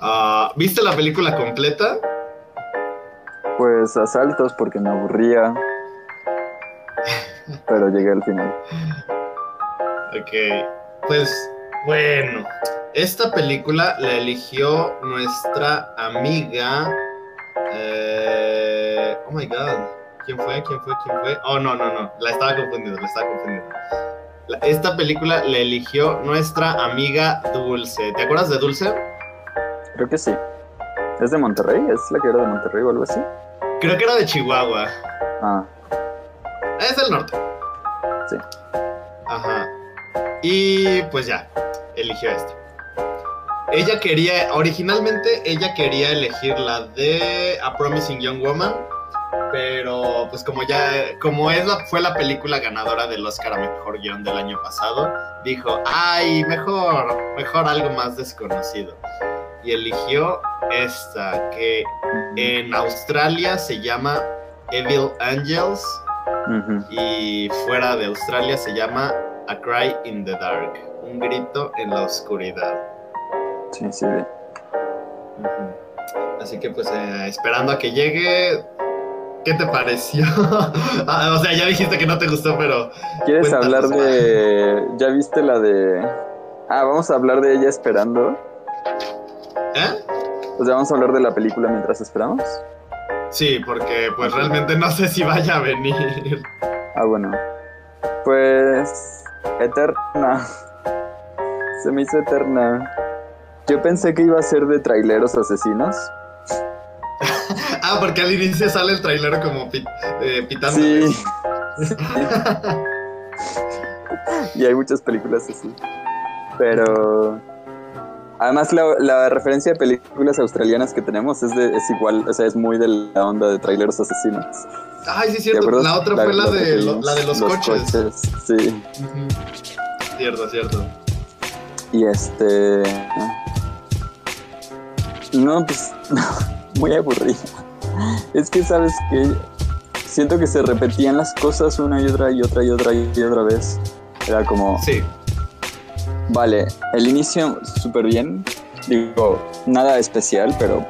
Ah, ¿Viste la película completa? Pues a saltos porque me aburría. Pero llegué al final. Ok, pues bueno, esta película la eligió nuestra amiga. eh, oh my god, ¿quién fue? ¿Quién fue? ¿Quién fue? Oh, no, no, no, la estaba confundiendo, la estaba confundiendo. La- esta película la eligió nuestra amiga Dulce. ¿Te acuerdas de Dulce? Creo que sí. ¿Es de Monterrey? ¿Es la que era de Monterrey o algo así? Creo que era de Chihuahua. Ah, Es del norte. sí. Ajá. Y pues ya, eligió esta. Ella quería, originalmente ella quería elegir la de A Promising Young Woman, pero pues como ya, como es la, fue la película ganadora del Oscar a Mejor Guión del año pasado, dijo, ay, mejor, mejor algo más desconocido. Y eligió esta, que en Australia se llama Evil Angels y fuera de Australia se llama A Cry in the Dark, un grito en la oscuridad. Sí, sí. Ujú. Así que pues eh, esperando a que llegue, ¿qué te pareció? Ah, o sea, ya dijiste que no te gustó, pero ¿Quieres Cuéntanos. hablar de... ¿Ya viste la de... Ah, vamos a hablar de ella esperando. ¿Eh? O sea, vamos a hablar de la película mientras esperamos. Sí, porque pues realmente no sé si vaya a venir. Ah, bueno. Pues... Eterna. Se me hizo eterna. Yo pensé que iba a ser de traileros asesinos. Ah, porque al inicio sale el trailero como pit- eh, pitando. Sí. y hay muchas películas así. Pero... Además, la, la referencia a películas australianas que tenemos es, de, es igual, o sea, es muy de la onda de traileros asesinos. Ay, sí, ¿Te cierto. La otra fue la, que de, lo- la de los, coches. Sí. Cierto, cierto. Y este. No, pues. muy aburrida. Es que, ¿sabes que Siento que se repetían las cosas una y otra y otra y otra y otra vez. Era como, Sí. Vale, el inicio súper bien. Digo, nada especial, pero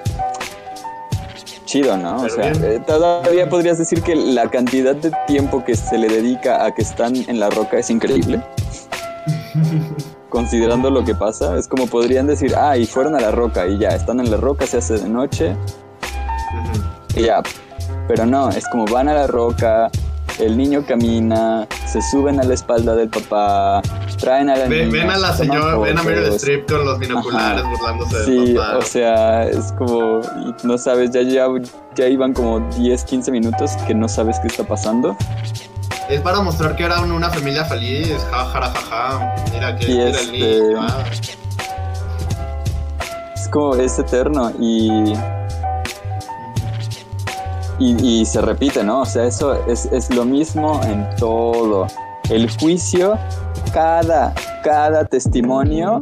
chido, ¿no? o sea, bien. eh, todavía podrías decir que la cantidad de tiempo que se le dedica a que están en la roca es increíble. considerando lo que pasa, es como podrían decir, ah, y fueron a la roca y ya, están en la roca, se hace de noche y ya. Pero no, es como van a la roca, el niño camina, se suben a la espalda del papá, traen a la Ven, niña, ven a la señora, ven a Meryl. Streep con los binoculares Ajá. burlándose del Sí, papá. o sea, es como, no sabes, ya, ya, ya iban como 10, 15 minutos que no sabes qué está pasando. Es para mostrar que era un- una familia feliz, ja, ja, ja, ja. Mira que mira el este- niño. ah. Es como, es eterno y, y, se repite, ¿no? O sea, eso es, es lo mismo en todo. El juicio, cada, cada testimonio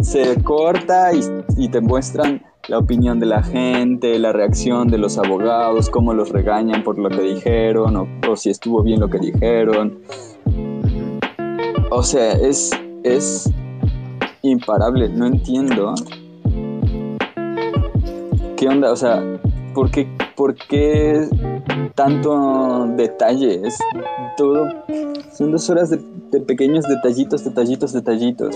se corta y, te muestran la opinión de la gente, la reacción de los abogados, cómo los regañan por lo que dijeron o, o si estuvo bien lo que dijeron. O sea, es, es imparable. No entiendo. ¿Qué onda? O sea, ¿por qué, por qué tanto detalle? Es todo. Son dos horas de, de pequeños detallitos, detallitos, detallitos.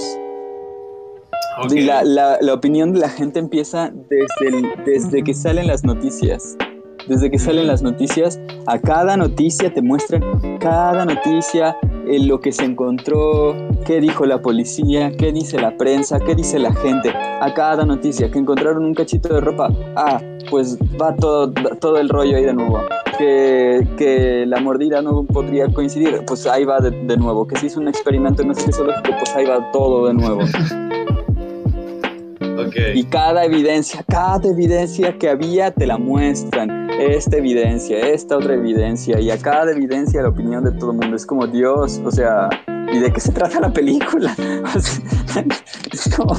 La, la- la opinión de la gente empieza desde, el- desde que salen las noticias. Desde que salen las noticias, a cada noticia te muestran cada noticia, eh, lo que se encontró, qué dijo la policía, qué dice la prensa, qué dice la gente. A cada noticia, que encontraron un cachito de ropa, ah, pues va todo, todo el rollo ahí de nuevo. Que, que la mordida no podría coincidir, pues ahí va de, de nuevo. Que se hizo un experimento no sé qué zoológico, pues ahí va todo de nuevo. Ok. Y cada evidencia, cada evidencia que había te la muestran. Esta evidencia, esta otra evidencia. Y a cada evidencia la opinión de todo el mundo. Es como Dios, o sea, ¿y de qué se trata la película? O sea, es como,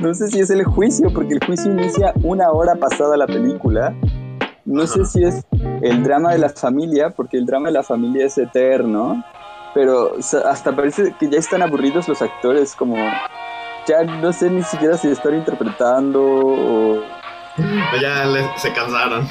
no sé si es el juicio, porque el juicio inicia una hora pasada la película. No sé si es el drama de la familia, porque el drama de la familia es eterno. Pero hasta parece que ya están aburridos los actores, como ya no sé ni siquiera si estar interpretando o... Ya se cansaron.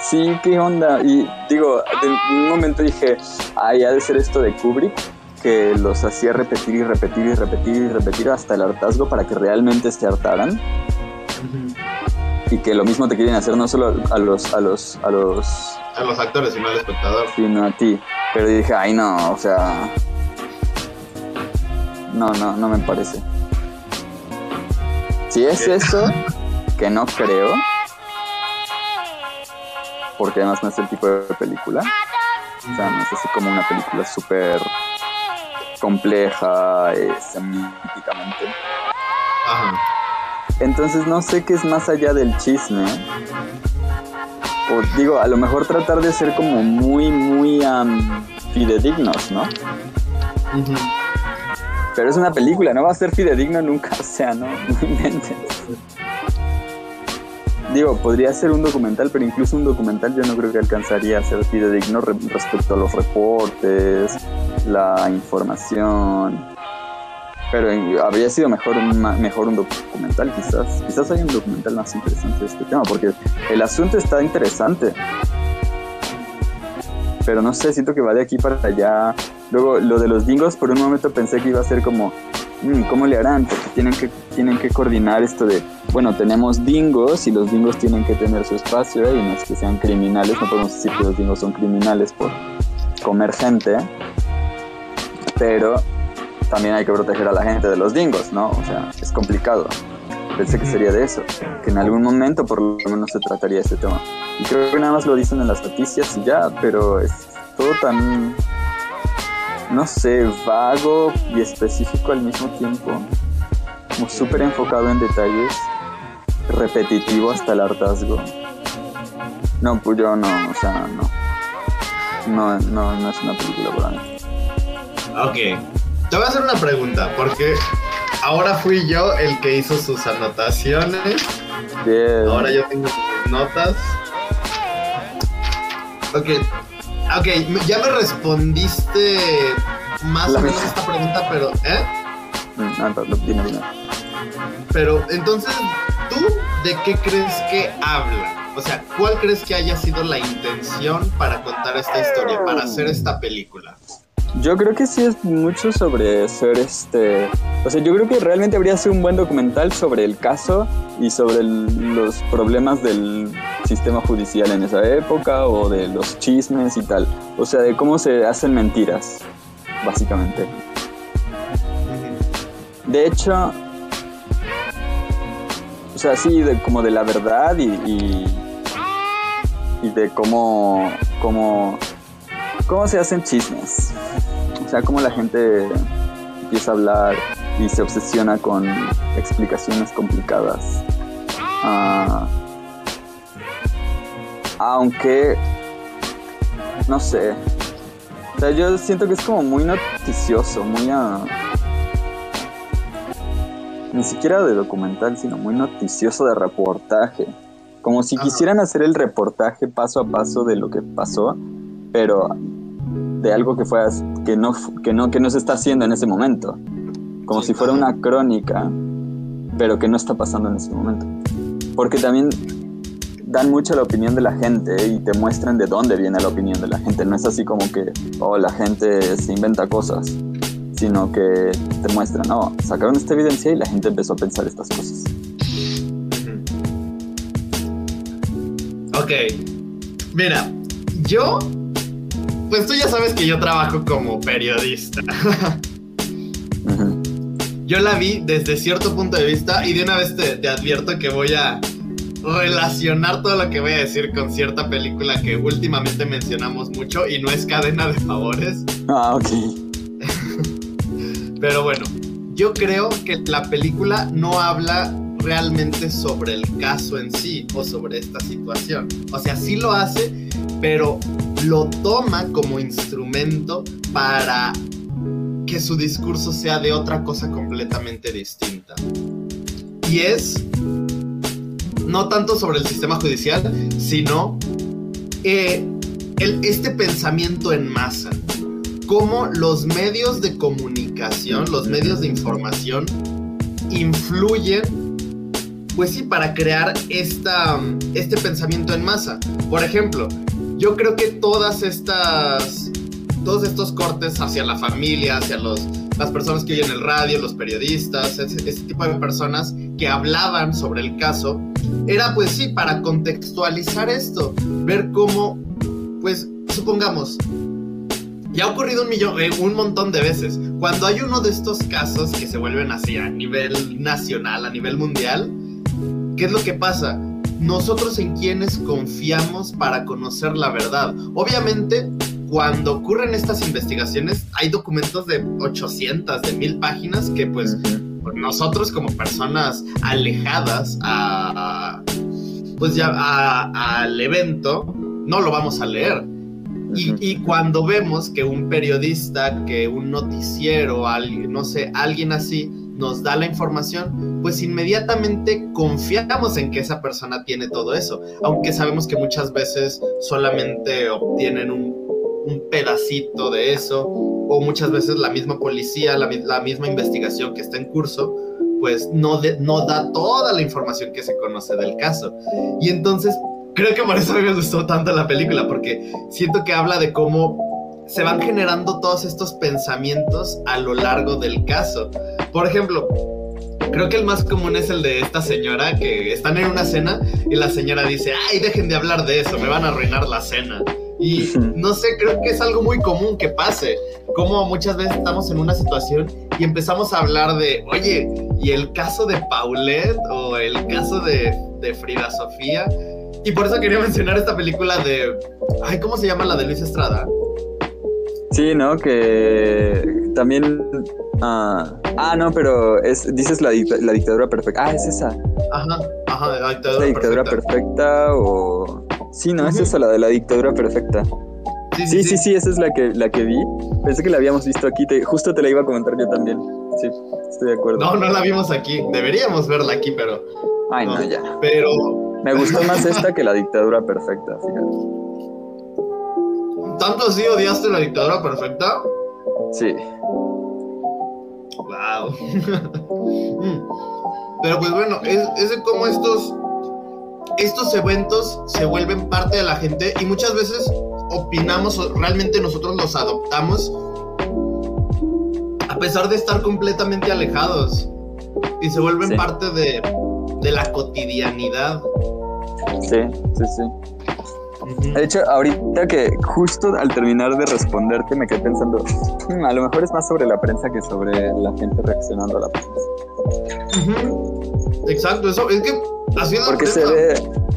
Sí, qué onda. Y digo, de un momento dije, ay, ha de ser esto de Kubrick, que los hacía repetir y repetir y repetir y repetir hasta el hartazgo para que realmente se hartaran. Y que lo mismo te quieren hacer no solo a los, a los, a los... A los actores, sino al espectador. Sino a ti. Pero dije, ay no, o sea... No, no, no me parece. Si es eso, que no creo, porque además no es el tipo de película. O sea, no es así como una película súper compleja, eh, semíticamente. Ajá. Entonces no sé qué es más allá del chisme. O digo, a lo mejor tratar de ser como muy, muy fidedignos, ¿no? Pero es una película, no va a ser fidedigno nunca, o sea, no. Digo, podría ser un documental, pero incluso un documental yo no creo que alcanzaría a ser fidedigno respecto a los reportes, la información. Pero habría sido mejor un, mejor un documental, quizás. Quizás hay un documental más interesante de este tema, porque el asunto está interesante. Pero no sé, siento que va de aquí para allá. Luego, lo de los dingos, por un momento pensé que iba a ser como, mm, ¿cómo le harán? Porque tienen que, tienen que coordinar esto de, bueno, tenemos dingos y los dingos tienen que tener su espacio y no es que sean criminales, no podemos decir que los dingos son criminales por comer gente, pero también hay que proteger a la gente de los dingos, ¿no? O sea, es complicado. Pensé que sería de eso, que en algún momento por lo menos se trataría ese tema. Y creo que nada más lo dicen en las noticias y ya, pero es todo tan, no sé, vago y específico al mismo tiempo, como súper enfocado en detalles, repetitivo hasta el hartazgo. No, pues yo no, o sea, no. No, no, no es una película para. Ok, te voy a hacer una pregunta, porque ahora fui yo el que hizo sus anotaciones. Ahora yo tengo sus notas. Ok, ok, ya me respondiste más o menos esta pregunta, pero, ¿eh? Mm, no, no, dime. Pero entonces, ¿tú de qué crees que habla? O sea, ¿cuál crees que haya sido la intención para contar esta historia, para hacer esta película? Yo creo que sí es mucho sobre ser este. O sea, yo creo que realmente habría sido un buen documental sobre el caso y sobre los problemas del sistema judicial en esa época o de los chismes y tal. O sea, de cómo se hacen mentiras, básicamente. De hecho, o sea, sí, de, como de la verdad y, y, y de cómo, cómo, cómo se hacen chismes. O sea, cómo la gente empieza a hablar y se obsesiona con explicaciones complicadas. Ah, aunque, no sé. O sea, yo siento que es como muy noticioso, muy... a ni siquiera de documental, sino muy noticioso de reportaje. Como si quisieran hacer el reportaje paso a paso de lo que pasó, pero de algo que fue que no que no que no se está haciendo en ese momento. Como si fuera una crónica pero que no está pasando en ese momento. Porque también dan mucho la opinión de la gente y te muestran de dónde viene la opinión de la gente. No es así como que oh la gente se inventa cosas sino que te muestran oh sacaron esta evidencia y la gente empezó a pensar estas cosas. Ok, mira, yo pues tú ya sabes que yo trabajo como periodista. Yo la vi desde cierto punto de vista y de una vez te, advierto que voy a relacionar todo lo que voy a decir con cierta película que últimamente mencionamos mucho y no es cadena de favores. Ah, ok. Pero bueno, yo creo que la película no habla realmente sobre el caso en sí o sobre esta situación. O sea, sí lo hace, pero lo toma como instrumento para que su discurso sea de otra cosa completamente distinta. Y es no tanto sobre el sistema judicial, sino eh, este pensamiento en masa. Cómo los medios de comunicación, los medios de información, influyen, pues sí, para crear esta, este pensamiento en masa. Por ejemplo, yo creo que todas estas, todos estos cortes hacia la familia, hacia los, las personas que oyen el radio, los periodistas, ese, tipo de personas que hablaban sobre el caso, era pues sí, para contextualizar esto, ver cómo, pues supongamos, ya ha ocurrido un millón, eh, un montón de veces. Cuando hay uno de estos casos que se vuelven así a nivel nacional, a nivel mundial, ¿qué es lo que pasa? Nosotros en quienes confiamos para conocer la verdad. Obviamente, cuando ocurren estas investigaciones, hay documentos de 800, de 1000 páginas que pues nosotros como personas alejadas a, pues ya al evento, no lo vamos a leer y, cuando vemos que un periodista, que un noticiero, alguien, no sé, alguien así nos da la información, pues inmediatamente confiamos en que esa persona tiene todo eso, aunque sabemos que muchas veces solamente obtienen un, pedacito de eso, o muchas veces la misma policía, la, misma investigación que está en curso, pues no, no da toda la información que se conoce del caso. Y entonces creo que por eso a mí me gustó tanto la película, porque siento que habla de cómo se van generando todos estos pensamientos a lo largo del caso. Por ejemplo, creo que el más común es el de esta señora que están en una cena y la señora dice, ay, dejen de hablar de eso, me van a arruinar la cena. Y no sé, creo que es algo muy común que pase, como muchas veces estamos en una situación y empezamos a hablar de, oye, ¿y el caso de Paulette o el caso de, de Frida Sofía? Y por eso quería mencionar esta película de. Ay, ¿cómo se llama la de Luis Estrada? Sí, ¿no? Que también. ah, ah no, pero es, dices la, la, dictadura perfecta. Ah, es esa. Ajá, ajá, la dictadura, la dictadura perfecta. o. Sí, no, es esa, la de la dictadura perfecta. Sí sí, sí, sí, esa es la que, la que vi. Pensé que la habíamos visto aquí. Te, justo te la iba a comentar yo también. Sí, estoy de acuerdo. No, no la vimos aquí. Deberíamos verla aquí, pero. Ay, no ya. Pero me gustó más esta que la dictadura perfecta, fíjate. ¿Tanto así odiaste la dictadura perfecta? Sí. Wow. Pero pues bueno, es, de cómo estos, estos eventos se vuelven parte de la gente y muchas veces opinamos, o realmente nosotros los adoptamos a pesar de estar completamente alejados y se vuelven parte de, de la cotidianidad. Sí, sí, sí. De hecho, ahorita que justo al terminar de responderte me quedé pensando, hmm, a lo mejor es más sobre la prensa que sobre la gente reaccionando a la prensa. Exacto, eso es que así es Porque se ve,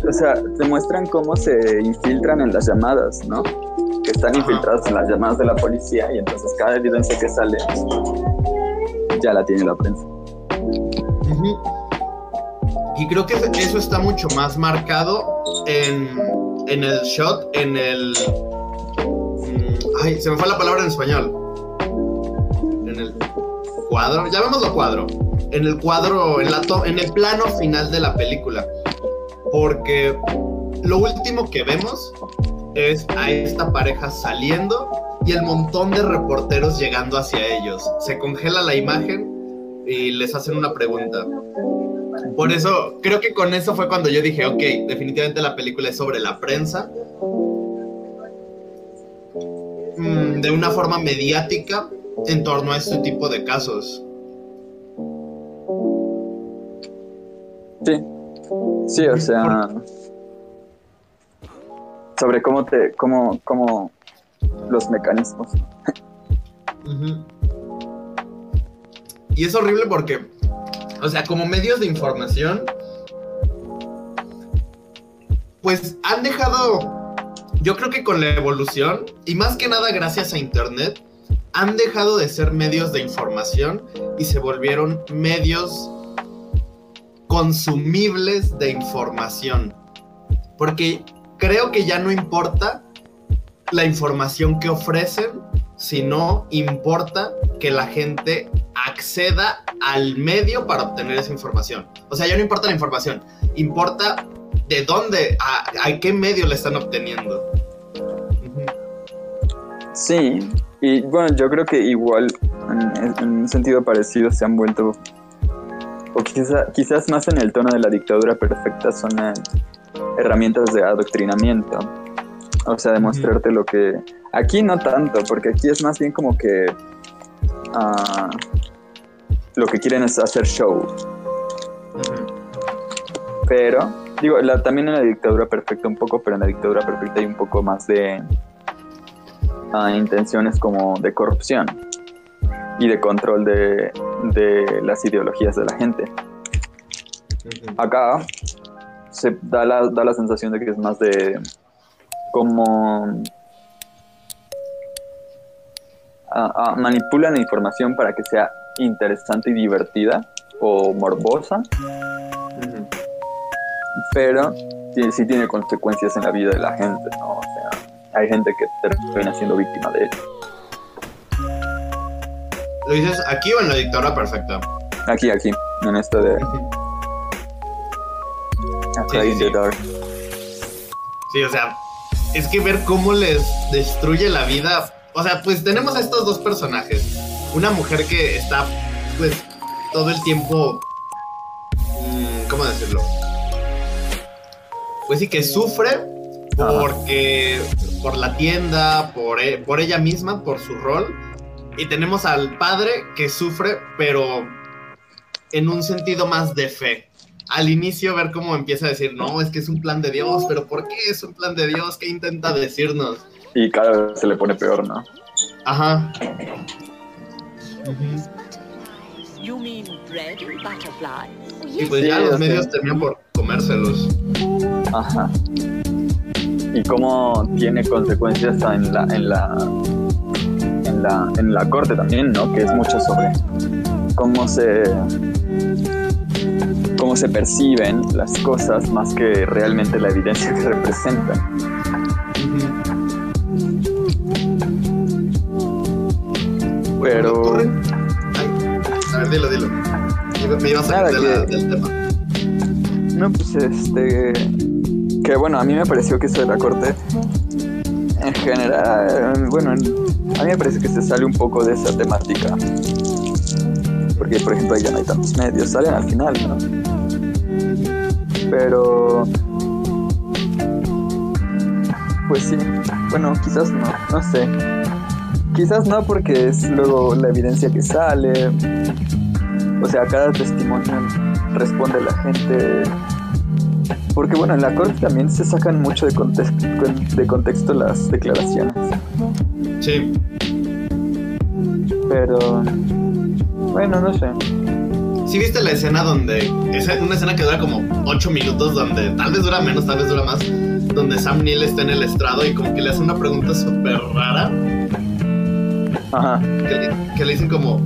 o sea, te muestran cómo se infiltran en las llamadas, ¿no? Que están infiltradas en las llamadas de la policía y entonces cada evidencia que sale ya la tiene la prensa. Y creo que eso está mucho más marcado en, en el shot, en el... Mm, ay, se me fue la palabra en español. En el cuadro, llamémoslo cuadro. En el cuadro, en, la en el plano final de la película. Porque lo último que vemos es a esta pareja saliendo y el montón de reporteros llegando hacia ellos. Se congela la imagen y les hacen una pregunta. Por eso, creo que con eso fue cuando yo dije, ok, definitivamente la película es sobre la prensa. Mm, de una forma mediática en torno a este tipo de casos. Sí, sí, o sea, sobre cómo te, cómo, cómo los mecanismos. Y es horrible porque o sea, como medios de información, pues han dejado, yo creo que con la evolución, y más que nada gracias a Internet, han dejado de ser medios de información y se volvieron medios consumibles de información. Porque creo que ya no importa la información que ofrecen, sino importa que la gente acceda al medio para obtener esa información. O sea, ya no importa la información, importa de dónde, a, qué medio la están obteniendo. Sí, y bueno, yo creo que igual, en, un sentido parecido, se han vuelto o quizá- quizás más en el tono de la dictadura perfecta son eh, herramientas de adoctrinamiento. O sea, demostrarte lo que... Aquí no tanto, porque aquí es más bien como que... ah, lo que quieren es hacer show. Pero, digo, la- también en la dictadura perfecta un poco, pero en la dictadura perfecta hay un poco más de ah, intenciones como de corrupción y de control de, de las ideologías de la gente. Acá se da la, da la sensación de que es más de como ah, ah, manipulan la información para que sea interesante y divertida o morbosa, pero sí, sí tiene consecuencias en la vida de la gente, ¿no? O sea, hay gente que termina siendo víctima de ello. ¿Lo dices aquí o en la dictadura perfecta? Aquí, aquí, en esto de sí, sí. Sí, o sea, es que ver cómo les destruye la vida. O sea, pues tenemos a estos dos personajes. Una mujer que está, pues, todo el tiempo. mm, ¿Cómo decirlo? Pues sí, que sufre porque. por la tienda, por, e- por ella misma, por su rol. Y tenemos al padre que sufre, pero en un sentido más de fe al inicio ver cómo empieza a decir, no, es que es un plan de Dios, pero ¿por qué es un plan de Dios? ¿Qué intenta decirnos? Y cada vez se le pone peor, ¿no? Ajá. You mean bread and butterflies? Y pues ya Sí, los medios terminan por comérselos. Ajá. Y cómo tiene consecuencias en la, en la, en la, en la corte también, ¿no? Que es mucho sobre cómo se, cómo se perciben las cosas más que realmente la evidencia que representan. Pero a ver, dilo, dilo. Me iba a que- del tema. No, pues este. Que bueno, a mí me pareció que eso de la corte. En general. Bueno, en- a mí me parece que se sale un poco de esa temática. Porque, por ejemplo, ahí ya no hay tantos medios. Salen al final, ¿no? Pero. Pues sí. Bueno, quizás no. No sé. Quizás no, porque es luego la evidencia que sale. O sea, cada testimonio responde la gente. Porque bueno, en la corte también se sacan mucho de contexto, de contexto las declaraciones. Sí. Pero bueno, no sé. ¿Sí viste la escena donde... Es una escena que dura como 8 minutos, donde tal vez dura menos, tal vez dura más, donde Sam Neill está en el estrado y como que le hace una pregunta súper rara, Ajá. que le, que le dicen como...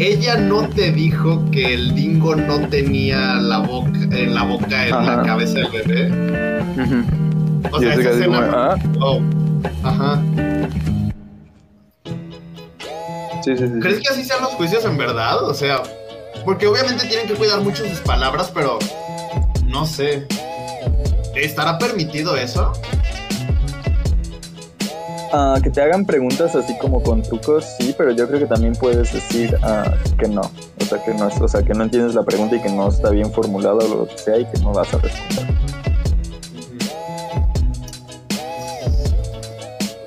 Ella no te dijo que el dingo no tenía la boca, en la boca en la cabeza del bebé. Ujú. O sea, esa así como, escena... ah, Oh, ajá. sí, sí, sí. ¿Crees que así sean los juicios en verdad? O sea, porque obviamente tienen que cuidar mucho sus palabras, pero no sé. ¿Estará permitido eso? Ah, que te hagan preguntas así como con trucos, sí, pero yo creo que también puedes decir ah, que no. O sea, que no, es- o sea, que no entiendes la pregunta y que no está bien formulado o lo que sea y que no vas a responder.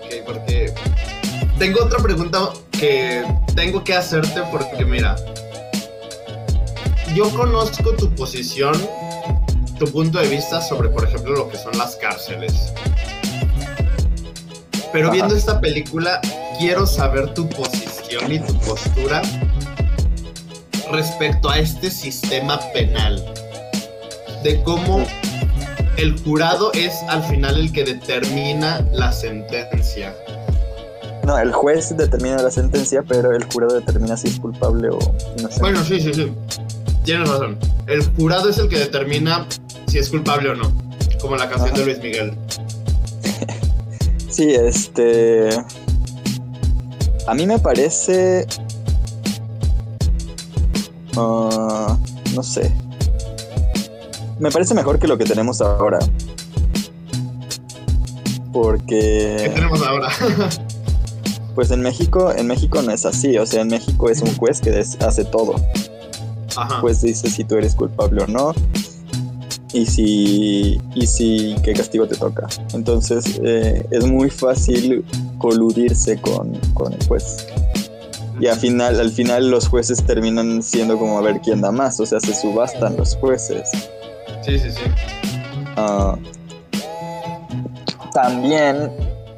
Ok, porque tengo otra pregunta que tengo que hacerte porque mira, yo conozco tu posición, tu punto de vista sobre, por ejemplo, lo que son las cárceles. Pero Ajá. viendo esta película, quiero saber tu posición y tu postura respecto a este sistema penal. De cómo el jurado es al final el que determina la sentencia. No, el juez determina la sentencia, pero el jurado determina si es culpable o inocente. Bueno, sí, sí, sí. Tienes razón. El jurado es el que determina si es culpable o no. Como la canción Ajá. de Luis Miguel. Sí, este. A mí me parece. ah, no sé. Me parece mejor que lo que tenemos ahora. ¿Qué Porque. tenemos ahora? Pues en México, en México no es así. O sea, en México es un juez que hace todo. Ajá. pues dice si tú eres culpable o no y si, y si qué castigo te toca. Entonces eh, es muy fácil coludirse con, con el juez. Y al final, al final los jueces terminan siendo como a ver quién da más, o sea, se subastan los jueces. Sí, sí, sí. Ah, también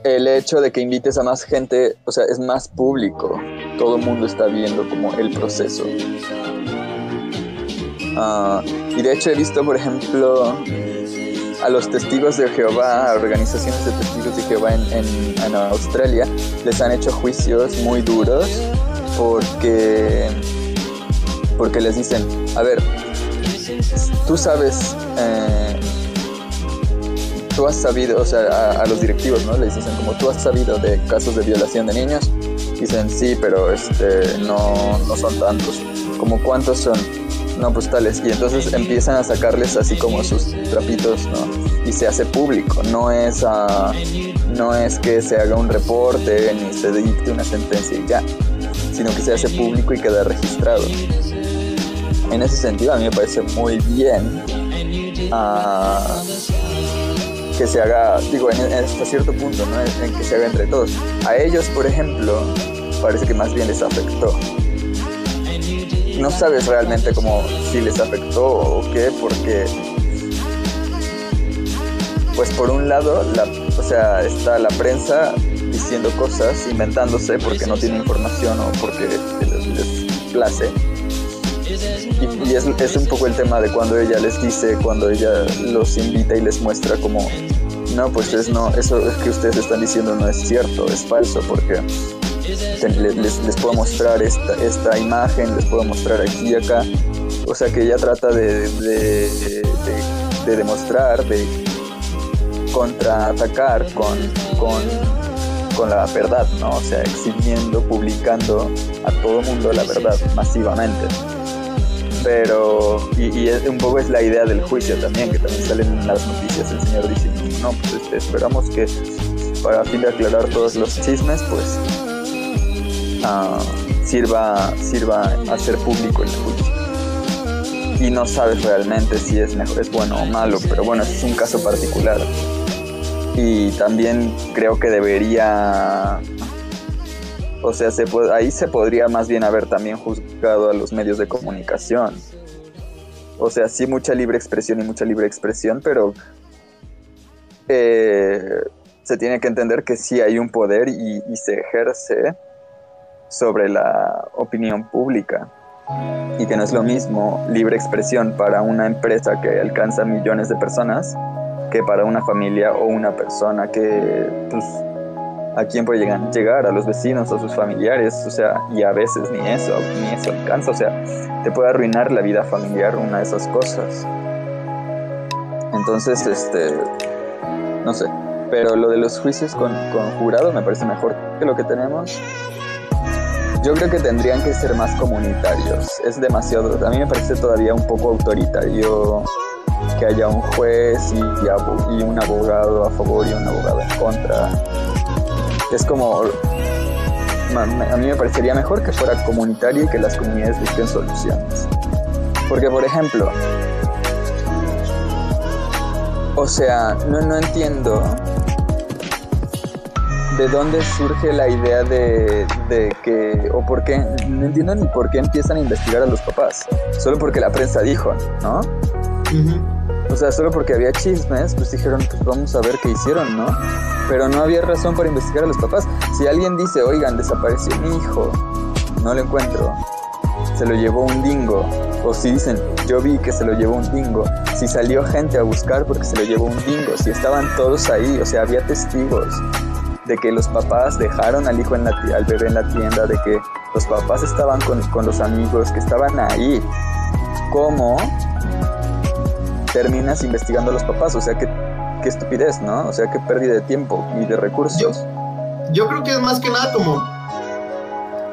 el hecho de que invites a más gente, o sea, es más público. Todo el mundo está viendo como el proceso. Ah, y de hecho he visto, por ejemplo, a los testigos de Jehová, a organizaciones de testigos de Jehová en, Australia, les han hecho juicios muy duros porque, porque les dicen, a ver, tú sabes, eh, tú has sabido, o sea, a, a los directivos, ¿no? Les dicen como tú has sabido de casos de violación de niños. Dicen, sí, pero este, no, no son tantos. Como cuántos son. No, pues tales. Y entonces empiezan a sacarles así como sus trapitos, ¿no? Y se hace público. No es, ah, no es que se haga un reporte ni se dicte una sentencia y ya, sino que se hace público y queda registrado. En ese sentido, a mí me parece muy bien ah, que se haga, digo, en, hasta cierto punto, ¿no? En, en que se haga entre todos. A ellos, por ejemplo, parece que más bien les afectó. No sabes realmente cómo si les afectó o qué, porque pues por un lado, la, o sea, está la prensa diciendo cosas, inventándose porque no tiene información o porque les, place. Y, es, es un poco el tema de cuando ella les dice, cuando ella los invita y les muestra como, no, pues es no, eso es que ustedes están diciendo no es cierto, es falso, porque les, puedo mostrar esta, imagen, les puedo mostrar aquí y acá. O sea que ella trata de, de, de- de demostrar, de contraatacar con, con, la verdad, ¿no? O sea, exhibiendo, publicando a todo mundo la verdad masivamente. Pero, y, un poco es la idea del juicio también, que también salen en las noticias el señor diciendo, no, pues este, esperamos que para fin de aclarar todos los chismes, pues ah, sirva, sirva a hacer público el juicio. Y no sabes realmente si es, mejor, es bueno o malo, pero bueno, ese es un caso particular. Y también creo que debería, o sea, se puede- ahí se podría más bien haber también juzgado a los medios de comunicación. O sea, sí mucha libre expresión y mucha libre expresión, pero eh, se tiene que entender que sí hay un poder y se ejerce sobre la opinión pública. Y que no es lo mismo libre expresión para una empresa que alcanza millones de personas que para una familia o una persona que pues a quién puede llegar, llegar a los vecinos a sus familiares o sea y a veces ni eso ni eso alcanza o sea te puede arruinar la vida familiar una de esas cosas. Entonces este no sé pero lo de los juicios con, con jurado me parece mejor que lo que tenemos yo creo que tendrían que ser más comunitarios. Es demasiado, a mí me parece todavía un poco autoritario que haya un juez y, un abogado a favor y un abogado en contra. Es como, a mí me parecería mejor que fuera comunitario y que las comunidades busquen soluciones. Porque, por ejemplo, o sea, no, no entiendo de dónde surge la idea de, de que, o por qué, no entiendo ni por qué empiezan a investigar a los papás, solo porque la prensa dijo, ¿no? O sea, solo porque había chismes, pues dijeron, pues vamos a ver qué hicieron, ¿no? Pero no había razón para investigar a los papás. Si alguien dice, oigan, desapareció mi hijo, no lo encuentro, se lo llevó un dingo, o si dicen, yo vi que se lo llevó un dingo, si salió gente a buscar porque se lo llevó un dingo, si estaban todos ahí, o sea, había testigos de que los papás dejaron al hijo en la al bebé en la tienda, de que los papás estaban con, con los amigos, que estaban ahí. ¿Cómo terminas investigando a los papás? O sea, qué, qué estupidez, ¿no? O sea, qué pérdida de tiempo y de recursos. Yo creo que es más que nada como.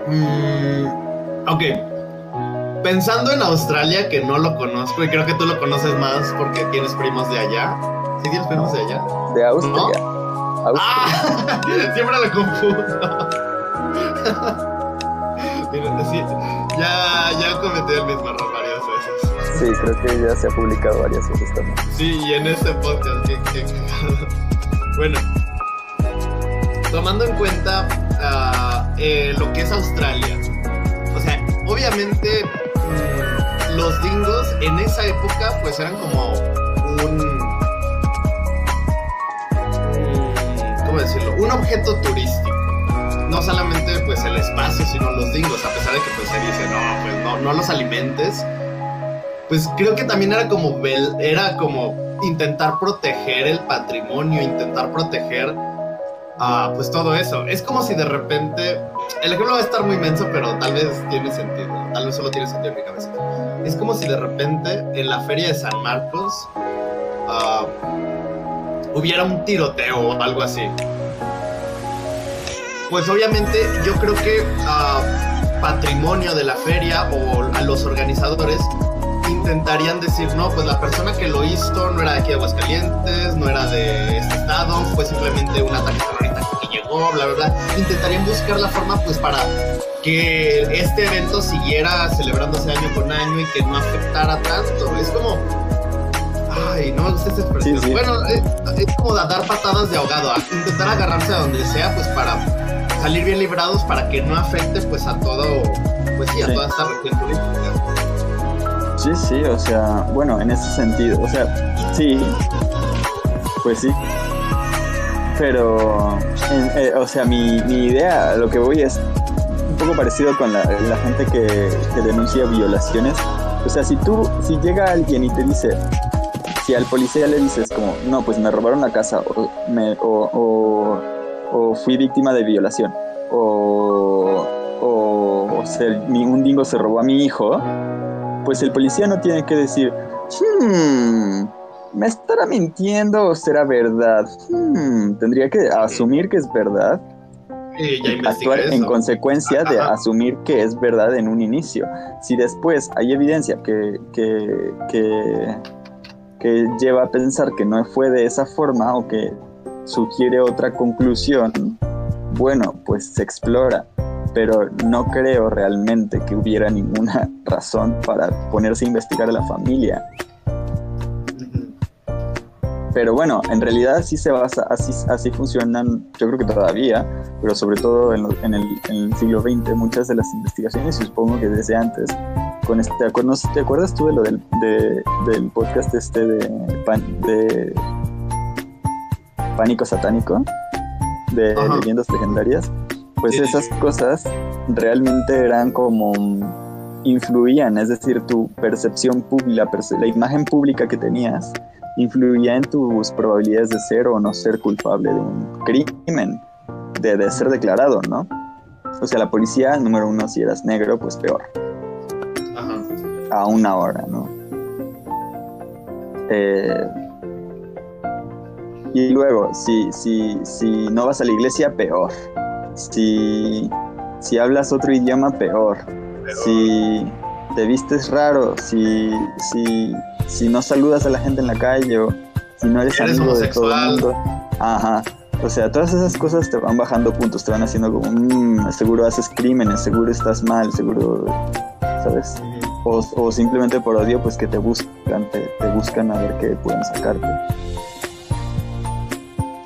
mm, ok. Pensando en Australia, que no lo conozco, y creo que tú lo conoces más porque tienes primos de allá. ¿Sí tienes primos de allá? De Austria. Austria. ¡Ah! Siempre lo confundo. Mira, sí, ya, ya cometí el mismo error varias Sí, creo que ya se ha publicado varias veces también. Sí, y en este podcast, qué, qué cagado. Bueno, tomando en cuenta ah, eh, lo que es Australia, o sea, obviamente mm, los dingos en esa época pues eran como un... Un objeto turístico. No solamente pues el espacio, sino los dingos, a pesar de que pues se dice, no, pues no, no los alimentes. Pues creo que también era como, era como intentar proteger el patrimonio, intentar proteger ah, pues todo eso. Es como si de repente, el ejemplo va a estar muy inmenso, pero tal vez tiene sentido, tal vez solo tiene sentido en mi cabeza. Es como si de repente en la feria de San Marcos ah, hubiera un tiroteo o algo así. Pues obviamente yo creo que ah, patrimonio de la feria o a los organizadores intentarían decir, no, pues la persona que lo hizo no era de aquí de Aguascalientes, no era de este estado, fue simplemente un ataque terrorista que llegó, bla, bla, bla. Intentarían buscar la forma, pues, para que este evento siguiera celebrándose año con año y que no afectara tanto. Es como... Ay, no gusta esta expresión. Sí, sí. Bueno, es, es como dar patadas de ahogado, a intentar agarrarse a donde sea, pues, para salir bien librados, para que no afecte, pues, a todo, pues, sí, a Sí. toda esta región turística. Sí, sí, o sea, bueno, en ese sentido, o sea, sí, pues sí. Pero, en- eh, o sea, mi, mi idea, lo que voy es un poco parecido con la, la gente que, que denuncia violaciones. O sea, si tú, si llega alguien y te dice, si al policía le dices como, no, pues me robaron la casa o, me, o, o, o fui víctima de violación o, o, o se- mi- un dingo se robó a mi hijo, pues el policía no tiene que decir, hmm, ¿me estará mintiendo o será verdad? Hmm, tendría que asumir que es verdad Sí, ya actuar en consecuencia de asumir que es verdad en un inicio. Si después hay evidencia que, que, que, que lleva a pensar que no fue de esa forma o que sugiere otra conclusión, bueno, pues se explora. Pero no creo realmente que hubiera ninguna razón para ponerse a investigar a la familia. Pero bueno, en realidad sí se basa, así, así funcionan, yo creo que todavía, pero sobre todo en, el, siglo XX, muchas de las investigaciones, supongo que desde antes, con este, ¿te, acuerdas, ¿te acuerdas tú de lo del, de- del podcast este de Pánico Satánico? De Ajá. leyendas legendarias. Pues Sí, esas sí. cosas realmente eran como influían, es decir, tu percepción pública, la, perce- la imagen pública que tenías influía en tus probabilidades de ser o no ser culpable de un crimen, de, de ser declarado, ¿no? O sea, la policía, número uno, si eras negro, pues peor, Ajá. a una hora, ¿no? Eh, y luego, si, si, si no vas a la iglesia, peor. Si, si hablas otro idioma, peor. Si te vistes raro, si, si, si no saludas a la gente en la calle o si no eres, Eres amigo de todo el mundo. Ajá. O sea, todas esas cosas te van bajando puntos, te van haciendo como, "Mm, seguro haces crímenes, seguro estás mal, seguro, ¿sabes? O, o simplemente por odio, pues que te buscan, te, te buscan a ver qué pueden sacarte.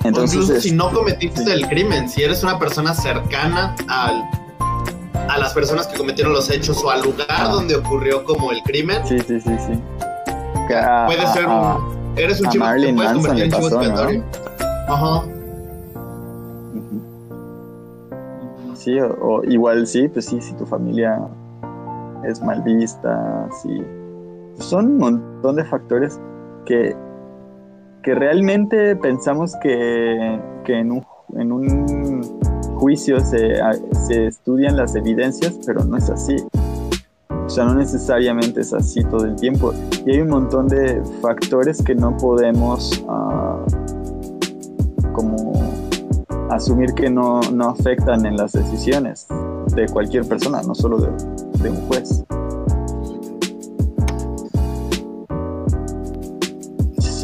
Entonces, incluso si no cometiste el crimen, si eres una persona cercana al, a las personas que cometieron los hechos o al lugar Ah. donde ocurrió como el crimen, sí, sí, sí, sí. Que a- puede ser a- un, eres un chivo, Marilyn puedes convertir en chivo expiatorio. Ajá. Sí, o, o igual sí, pues sí, si tu familia es mal vista, sí. Son un montón de factores que, que realmente pensamos que, que en, un, en un juicio se, se estudian las evidencias, pero no es así. O sea, no necesariamente es así todo el tiempo. Y hay un montón de factores que no podemos ah, como asumir que no, no afectan en las decisiones de cualquier persona, no solo de, de un juez.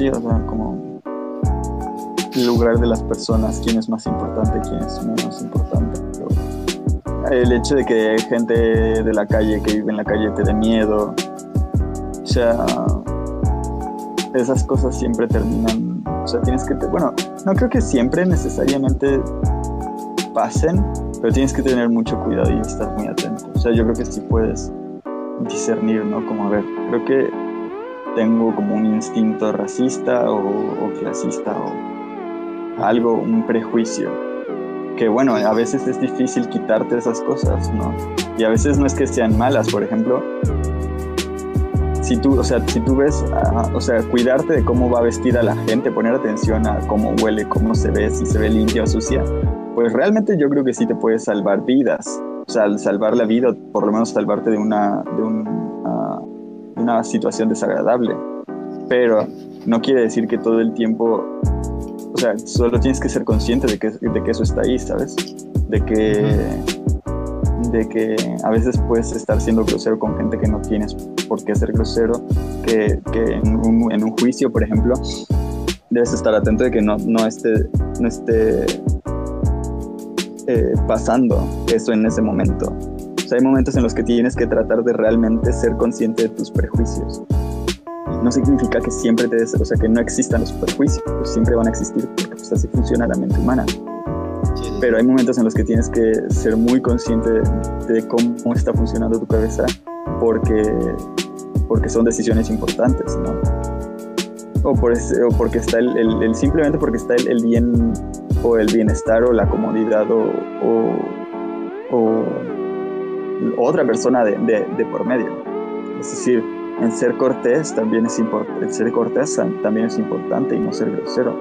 Sí, o sea, como lugar de las personas, quién es más importante, quién es menos importante. El hecho de que gente de la calle, que vive en la calle, te dé miedo, sea, esas cosas siempre terminan, o sea, tienes que, bueno, no creo que siempre necesariamente pasen, pero tienes que tener mucho cuidado y estar muy atento. O sea, yo creo que sí puedes discernir, ¿no? Como a ver, creo que tengo como un instinto racista o, o clasista o algo, un prejuicio. Que bueno, a veces es difícil quitarte esas cosas, ¿no? Y a veces no es que sean malas, por ejemplo, si tú, o sea, si tú ves, o sea, cuidarte de cómo va vestida la gente, poner atención a cómo huele, cómo se ve, si se ve limpia o sucia, pues realmente yo creo que sí te puede salvar vidas. O sea, salvar la vida, por lo menos salvarte de una, de ah, una situación desagradable. Pero no quiere decir que todo el tiempo, o sea, solo tienes que ser consciente de que, de que eso está ahí, ¿sabes? De que de que a veces puedes estar siendo grosero con gente que no tienes por qué ser grosero, que, que en, un, en, un, juicio, por ejemplo, debes estar atento de que no, no esté, no esté eh, pasando eso en ese momento. O sea, hay momentos en los que tienes que tratar de realmente ser consciente de tus prejuicios. No significa que siempre te des, o sea, que no existan los prejuicios, siempre van a existir porque pues, así funciona la mente humana pero hay momentos en los que tienes que ser muy consciente de, cómo está funcionando tu cabeza porque, porque son decisiones importantes, ¿no? O, por o porque está el, el, simplemente porque está el, el, bien o el bienestar o la comodidad o, o, o otra persona de, de, de, por medio. Es decir, en ser cortés también es importante, ser cortés también es importante y no ser grosero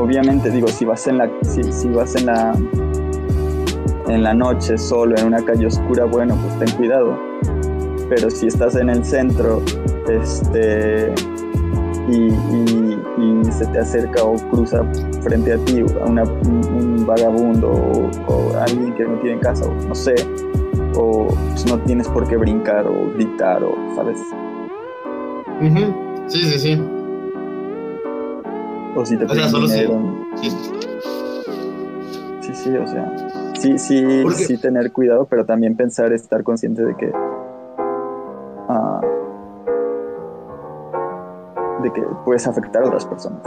obviamente digo, si vas en la, si, vas en la, en la noche solo, en una calle oscura, bueno, pues ten cuidado. Pero si estás en el centro, este, y, se te acerca o cruza frente a ti a un, vagabundo o, alguien que no tiene casa, no sé, o pues, no tienes por qué brincar o gritar o, ¿sabes? Sí, sí, sí. O si te o sea, solo dinero. Sí. sí, sí, o sea, sí, sí, sí tener cuidado, pero también pensar, estar consciente de que uh, de que puedes afectar a otras personas.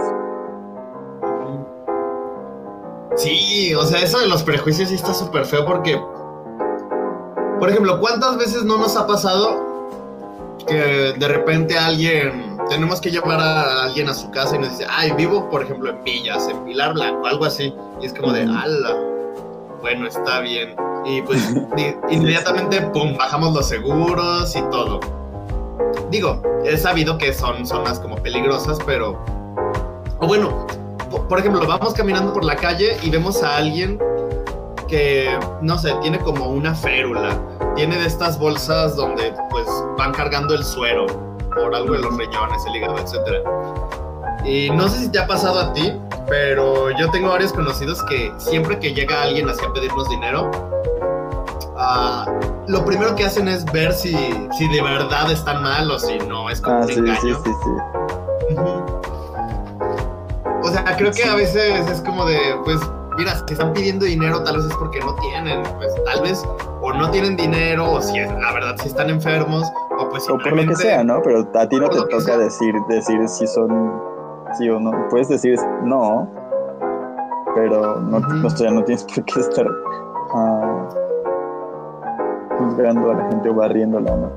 Sí, o sea, eso de los prejuicios sí está súper feo porque, por ejemplo, ¿cuántas veces no nos ha pasado que de repente alguien, tenemos que llevar a alguien a su casa y nos dice, ay, vivo, por ejemplo, en Villas, en Pilar Blanco, algo así. Y es como de, ala, bueno, está bien. Y pues inmediatamente, pum, bajamos los seguros y todo. Digo, he sabido que son zonas como peligrosas, pero... O bueno, por ejemplo, vamos caminando por la calle y vemos a alguien que, no sé, tiene como una férula tiene de estas bolsas donde pues van cargando el suero por algo de los riñones, el hígado, etc. Y no sé si te ha pasado a ti, pero yo tengo varios conocidos que siempre que llega alguien así a pedirnos dinero, uh, lo primero que hacen es ver si, si de verdad están mal o si no, es como ah, un sí, engaño. Sí, sí, sí. O sea, creo que a veces es como de, pues, mira, si están pidiendo dinero, tal vez es porque no tienen, pues tal vez o no tienen dinero, o si es, la verdad si están enfermos, o pues O por lo que sea, ¿no? Pero a ti no te toca decir, decir si son sí o no. Puedes decir no, pero no, no, no tienes por qué estar uh, juzgando a la gente o barriéndola, ¿no?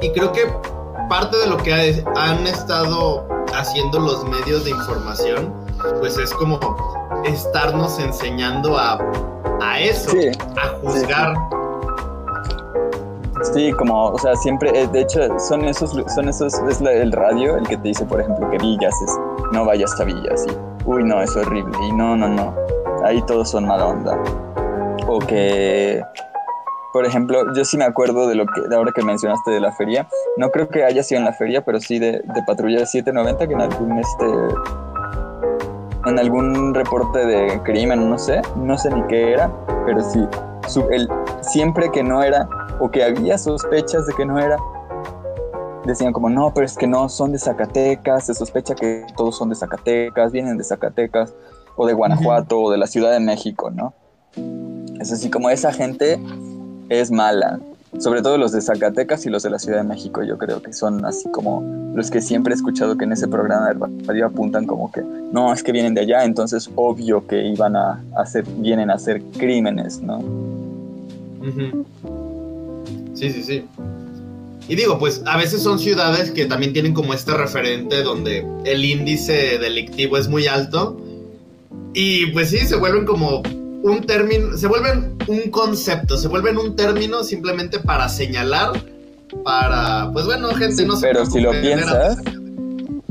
Y creo que parte de lo que han estado haciendo los medios de información, pues es como estarnos enseñando a, a eso, a juzgar. Sí, como, o sea, siempre, eh, de hecho, son esos, son esos, es el radio el que te dice, por ejemplo, que Villas es, no vayas a Villas, y, uy, no, es horrible, y no, no, no, ahí todos son mala onda. O que, por ejemplo, yo sí me acuerdo de lo que, de ahora que mencionaste de la feria, no creo que haya sido en la feria, pero sí de, de Patrulla 790, que en algún, este, en algún reporte de crimen, no sé, no sé ni qué era, pero sí, el, siempre que no era, o que había sospechas de que no era, decían como, no, pero es que no, son de Zacatecas, se sospecha que todos son de Zacatecas, vienen de Zacatecas, o de Guanajuato, o de la Ciudad de México, ¿no? Es así como esa gente es mala. Sobre todo los de Zacatecas y los de la Ciudad de México, yo creo que son así como los que siempre he escuchado que en ese programa de radio apuntan como que no, es que vienen de allá, entonces obvio que iban a hacer, vienen a hacer crímenes, ¿no? Sí, sí, sí. Y digo, pues a veces son ciudades que también tienen como este referente donde el índice delictivo es muy alto. Y pues sí, se vuelven como un término, se vuelven un concepto, se vuelven un término simplemente para señalar, para, pues bueno, gente, Sí, no se pero si lo piensas,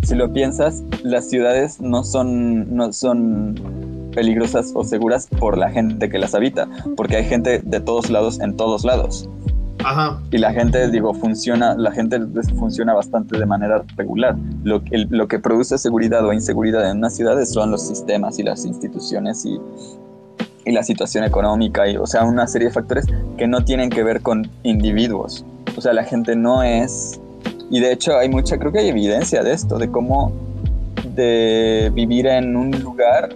si lo piensas, las ciudades no son, no son peligrosas o seguras por la gente que las habita, porque hay gente de todos lados en todos lados. Ajá, Y la gente, digo, funciona, la gente funciona bastante de manera regular. Lo, el- lo que produce seguridad o inseguridad en una ciudad son los sistemas y las instituciones y, y la situación económica, y, o sea, una serie de factores que no tienen que ver con individuos. O sea, la gente no es... Y de hecho hay mucha, creo que hay evidencia de esto, de cómo de vivir en un lugar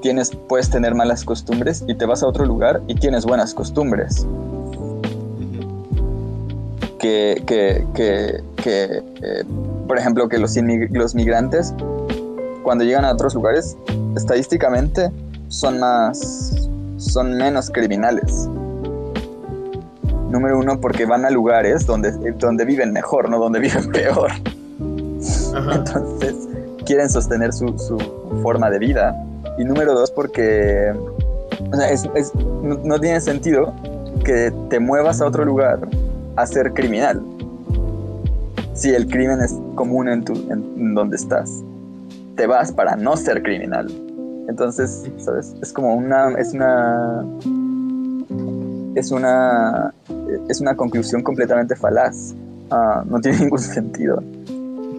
tienes, puedes tener malas costumbres y te vas a otro lugar y tienes buenas costumbres. que, que, que, que, eh, por ejemplo, que los, los migrantes, cuando llegan a otros lugares, estadísticamente son más, son menos criminales. Número uno, porque van a lugares donde, donde viven mejor, no donde viven peor. ajá. Entonces, quieren sostener su, su forma de vida. Y número dos, porque o sea, es- es- no, no tiene sentido que te muevas a otro lugar a ser criminal. Si el crimen es común en, tu, en, en donde estás, te vas para no ser criminal. Entonces, ¿sabes? Es como una. Es una. Es una. Es una conclusión completamente falaz. Ah, no tiene ningún sentido.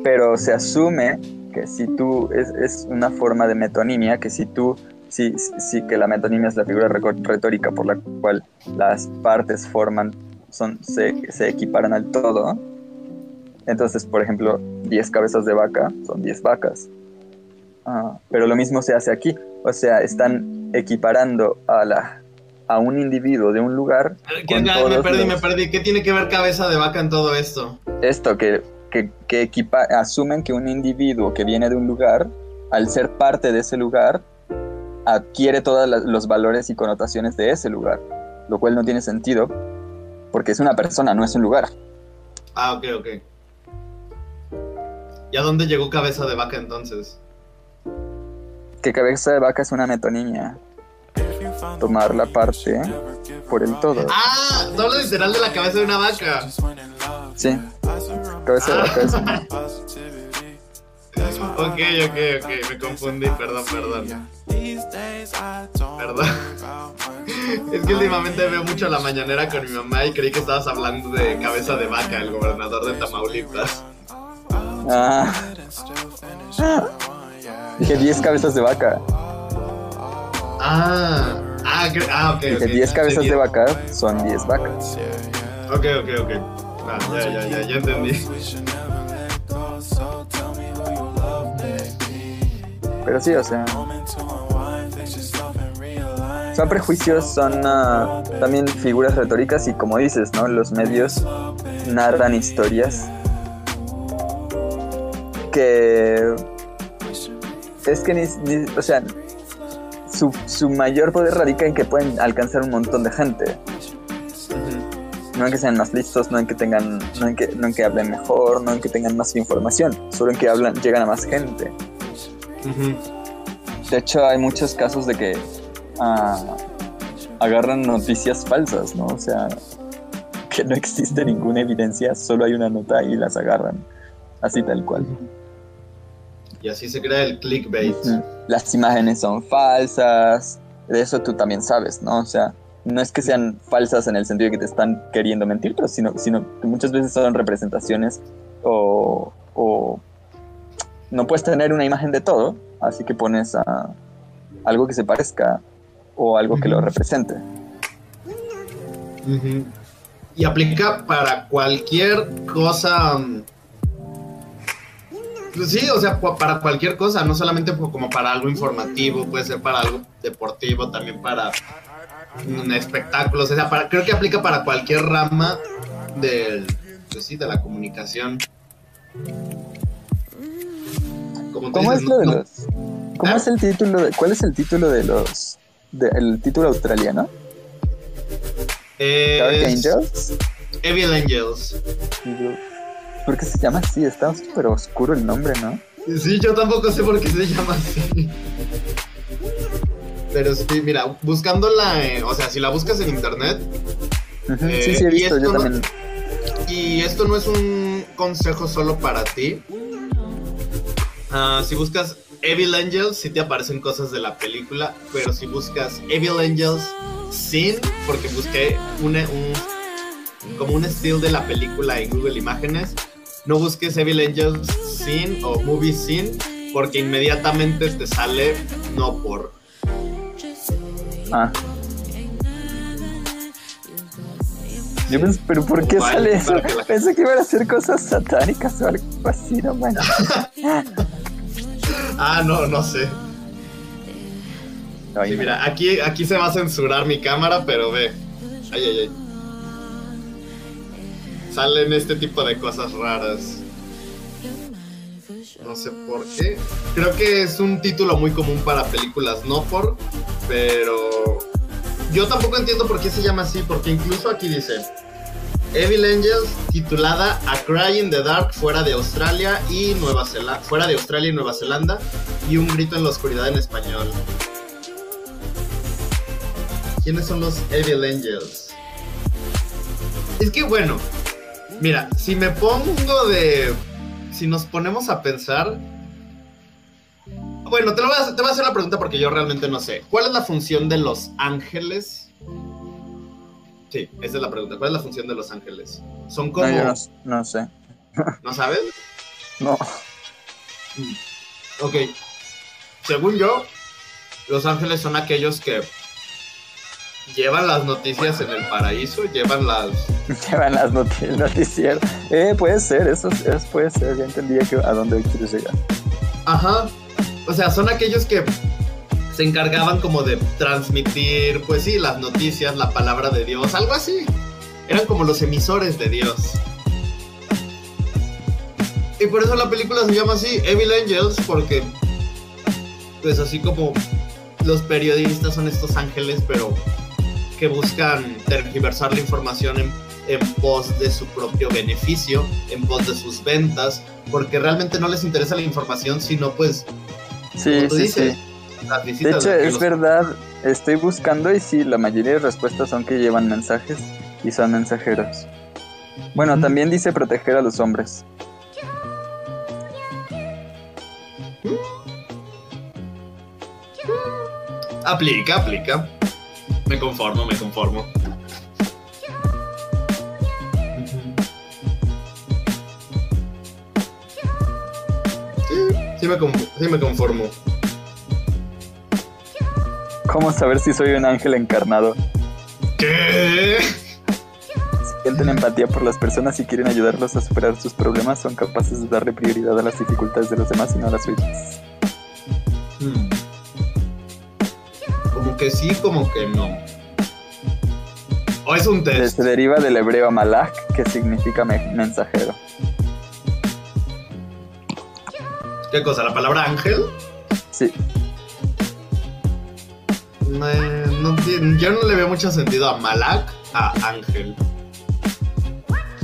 Pero se asume que si tú. Es, es una forma de metonimia, que si tú. Sí, sí, que la metonimia es la figura retórica por la cual las partes forman, son, se, se equiparan al todo. Entonces, por ejemplo, 10 cabezas de vaca son 10 vacas. Ah, pero lo mismo se hace aquí. O sea, están equiparando a, la, a un individuo de un lugar. ¿Qué- con me todos perdí, los- me perdí. ¿Qué tiene que ver cabeza de vaca en todo esto? Esto, que, que, que equipa, asumen que un individuo que viene de un lugar, al ser parte de ese lugar, adquiere todos los valores y connotaciones de ese lugar. Lo cual no tiene sentido, porque es una persona, no es un lugar. Ah, ok, ok. ¿Y a dónde llegó cabeza de vaca entonces? Que cabeza de vaca es una metonimia. Tomar la parte por el todo. Ah, no lo literal de la cabeza de una vaca. Sí. Cabeza de vaca es una- Ok, ok, ok, me confundí, perdón, perdón. Perdón. Es que últimamente veo mucho la mañanera con mi mamá y creí que estabas hablando de cabeza de vaca, el gobernador de Tamaulipas. Ah. Dije 10 cabezas de vaca. Ah, ah, ah ok. Dije ok. 10 cabezas de vaca son 10 vacas. Ok, ok, ok. Ah, ya, ya, ya, ya entendí. Pero sí, o sea. Son prejuicios, son ah, también figuras retóricas y como dices, ¿no? Los medios narran historias que es que ni, ni- o sea, su, su mayor poder radica en que pueden alcanzar un montón de gente. No en que sean más listos, no en que tengan, no en que, no en que hablen mejor, no en que tengan más información, solo en que hablan, llegan a más gente. De hecho, hay muchos casos de que ah, agarran noticias falsas, ¿no? O sea, que no existe ninguna evidencia, solo hay una nota y las agarran. Así tal cual. Y así se crea el clickbait. Mm. Las imágenes son falsas, de eso tú también sabes, ¿no? O sea, no es que sean falsas en el sentido de que te están queriendo mentir, pero sino, sino que muchas veces son representaciones o, o no puedes tener una imagen de todo, así que pones a algo que se parezca o algo que lo represente. Y aplica para cualquier cosa. Pues sí, o sea, para cualquier cosa, no solamente como para algo informativo, puede ser para algo deportivo, también para espectáculos, o sea, para- creo que aplica para cualquier rama del, pues sí, de la comunicación. Como ¿Cómo dices, es lo de los.? ¿Cómo ¿Ah? es el título? De, ¿Cuál es el título de los. De, el título australiano? Dark Angels. Evil Angels. ¿Por qué se llama así? Está súper oscuro el nombre, ¿no? Sí, yo tampoco sé por qué se llama así. Pero sí, mira, buscándola, eh, o sea, si la buscas en internet, Ujú, Eh, sí, sí, he visto, yo no- también. y esto no es un consejo solo para ti. Ah, si buscas Evil Angels, sí te aparecen cosas de la película, pero si buscas Evil Angels sin, porque busqué una- un, como un estilo de la película en Google Imágenes, no busques Evil Angels sin o Movie sin, porque inmediatamente te sale no por. Ah. Yo pensé, pero ¿por qué Vale, sale eso? para que la- Pensé que iban a hacer cosas satánicas o algo así, no manches. Ah, no, no sé. Sí, mira, aquí, aquí se va a censurar mi cámara, pero ve. Ay, ay, ay. Salen este tipo de cosas raras. No sé por qué. Creo que es un título muy común para películas no por, pero yo tampoco entiendo por qué se llama así, porque incluso aquí dice Evil Angels titulada A Cry in the Dark fuera de Australia y Nueva Zelanda, fuera de Australia y Nueva Zelanda y un grito en la oscuridad en español. ¿Quiénes son los Evil Angels? Es que bueno, mira, si me pongo de. Si nos ponemos a pensar. Bueno, te, lo voy a, te voy a hacer la pregunta porque yo realmente no sé. ¿Cuál es la función de los ángeles? Sí, esa es la pregunta. ¿Cuál es la función de los ángeles? Son como. No, yo no, no sé. ¿No sabes? No. Ok. Según yo, los ángeles son aquellos que llevan las noticias en el paraíso, llevan las... Llevan las noti- el noticiero. Eh, puede ser, eso, eso puede ser. Ya entendía que a dónde quieres llegar. Ajá. O sea, son aquellos que se encargaban como de transmitir, pues sí, las noticias, la palabra de Dios, algo así. Eran como los emisores de Dios. Y por eso la película se llama así, Evil Angels, porque pues así como los periodistas son estos ángeles, pero que buscan tergiversar la información en, en pos de su propio beneficio, en pos de sus ventas, porque realmente no les interesa la información, sino pues Sí, sí, dices, sí. las De visitas. hecho, de es los- verdad. Estoy buscando y sí, la mayoría de respuestas son que llevan mensajes y son mensajeros. Bueno, también dice proteger a los hombres. Aplica, aplica. Me conformo, me conformo. Sí, sí me, con- sí me conformo. ¿Cómo saber si soy un ángel encarnado? ¿Qué? Sienten empatía por las personas y quieren ayudarlos a superar sus problemas, son capaces de darle prioridad a las dificultades de los demás y no a las suyas. Hmm. Como que sí, como que no. O es un test. Se deriva del hebreo malach, que significa me- mensajero. ¿Qué cosa? ¿La palabra ángel? Sí, no tiene- yo no le veo mucho sentido a Malak a ángel.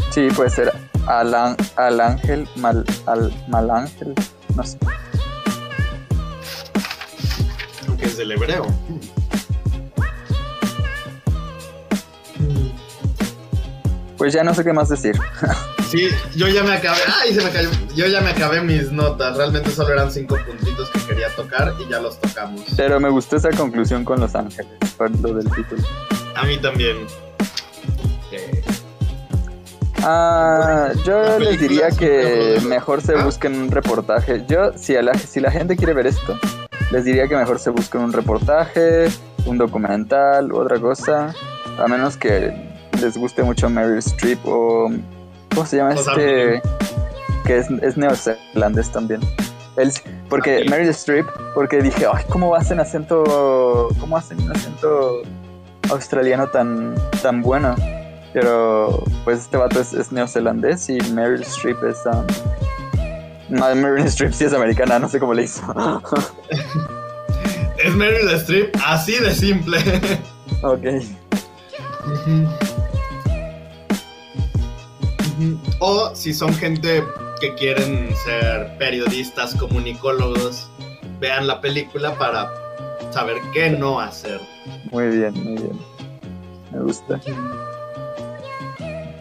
sí, puede ser al, al ángel, mal, al mal ángel, no sé. Aunque es del hebreo. Pues ya no sé qué más decir. Sí, yo ya me acabé. ¡Ay! Se me cayó. Yo ya me acabé mis notas. Realmente solo eran cinco puntitos que quería tocar y ya los tocamos. Pero me gustó esa conclusión con los ángeles, lo del título. A mí también. Eh, Ah, yo les diría que mejor se ¿Ah? busquen un reportaje. Yo, si, a la, si la gente quiere ver esto, les diría que mejor se busquen un reportaje, un documental, otra cosa. A menos que les guste mucho Meryl Streep o... ¿Cómo se llama este? Que es, es neozelandés también. Él, porque Meryl Streep, porque dije, ay, ¿cómo hacen acento? ¿Cómo hacen un acento australiano tan, tan bueno. Pero pues este vato es, es neozelandés y Meryl Streep es... um, no, Meryl Streep sí es americana, no sé cómo le hizo. Es Meryl Streep, así de simple. ok. O si son gente que quieren ser periodistas, comunicólogos, vean la película para saber qué no hacer. Muy bien, muy bien. Me gusta.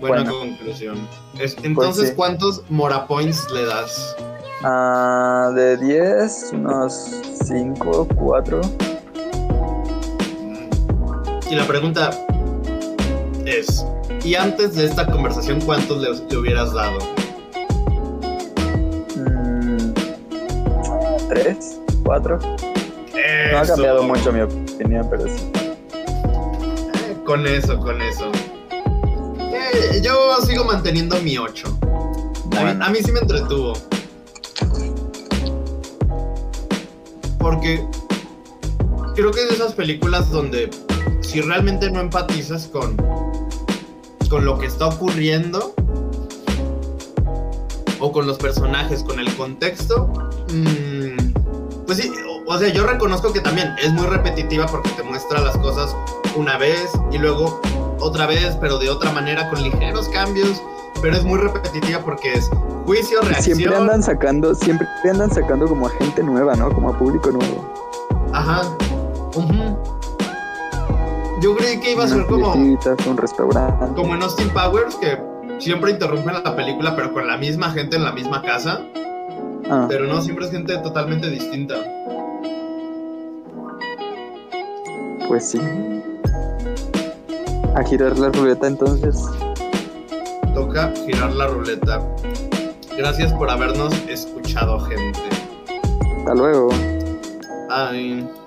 Buena Bueno. conclusión. Es- entonces, sí. ¿cuántos Mora Points le das? Ah, de 10, unos 5, 4. Y la pregunta es, ¿y antes de esta conversación cuántos le, le hubieras dado? 3, 4. No ha cambiado mucho mi opinión, pero sí. Eh, Con eso, con eso. Eh, yo sigo manteniendo mi 8. A, mí, Bueno. a mí sí me entretuvo. Porque creo que es de esas películas donde si realmente no empatizas con, con lo que está ocurriendo o con los personajes, con el contexto, mm, pues sí, o, o sea, yo reconozco que también es muy repetitiva porque te muestra las cosas una vez y luego otra vez, pero de otra manera con ligeros cambios, pero es muy repetitiva porque es juicio, reacción. Siempre andan sacando, siempre andan sacando como a gente nueva, ¿no? Como a público nuevo. Ajá. Ujú. Yo creí que iba a ser como, un restaurante. como en Austin Powers, que siempre interrumpen la película, pero con la misma gente en la misma casa. Ah, Pero no, siempre es gente totalmente distinta. pues sí. A girar la ruleta entonces. Toca girar la ruleta. Gracias por habernos escuchado, gente. Hasta luego. Bye.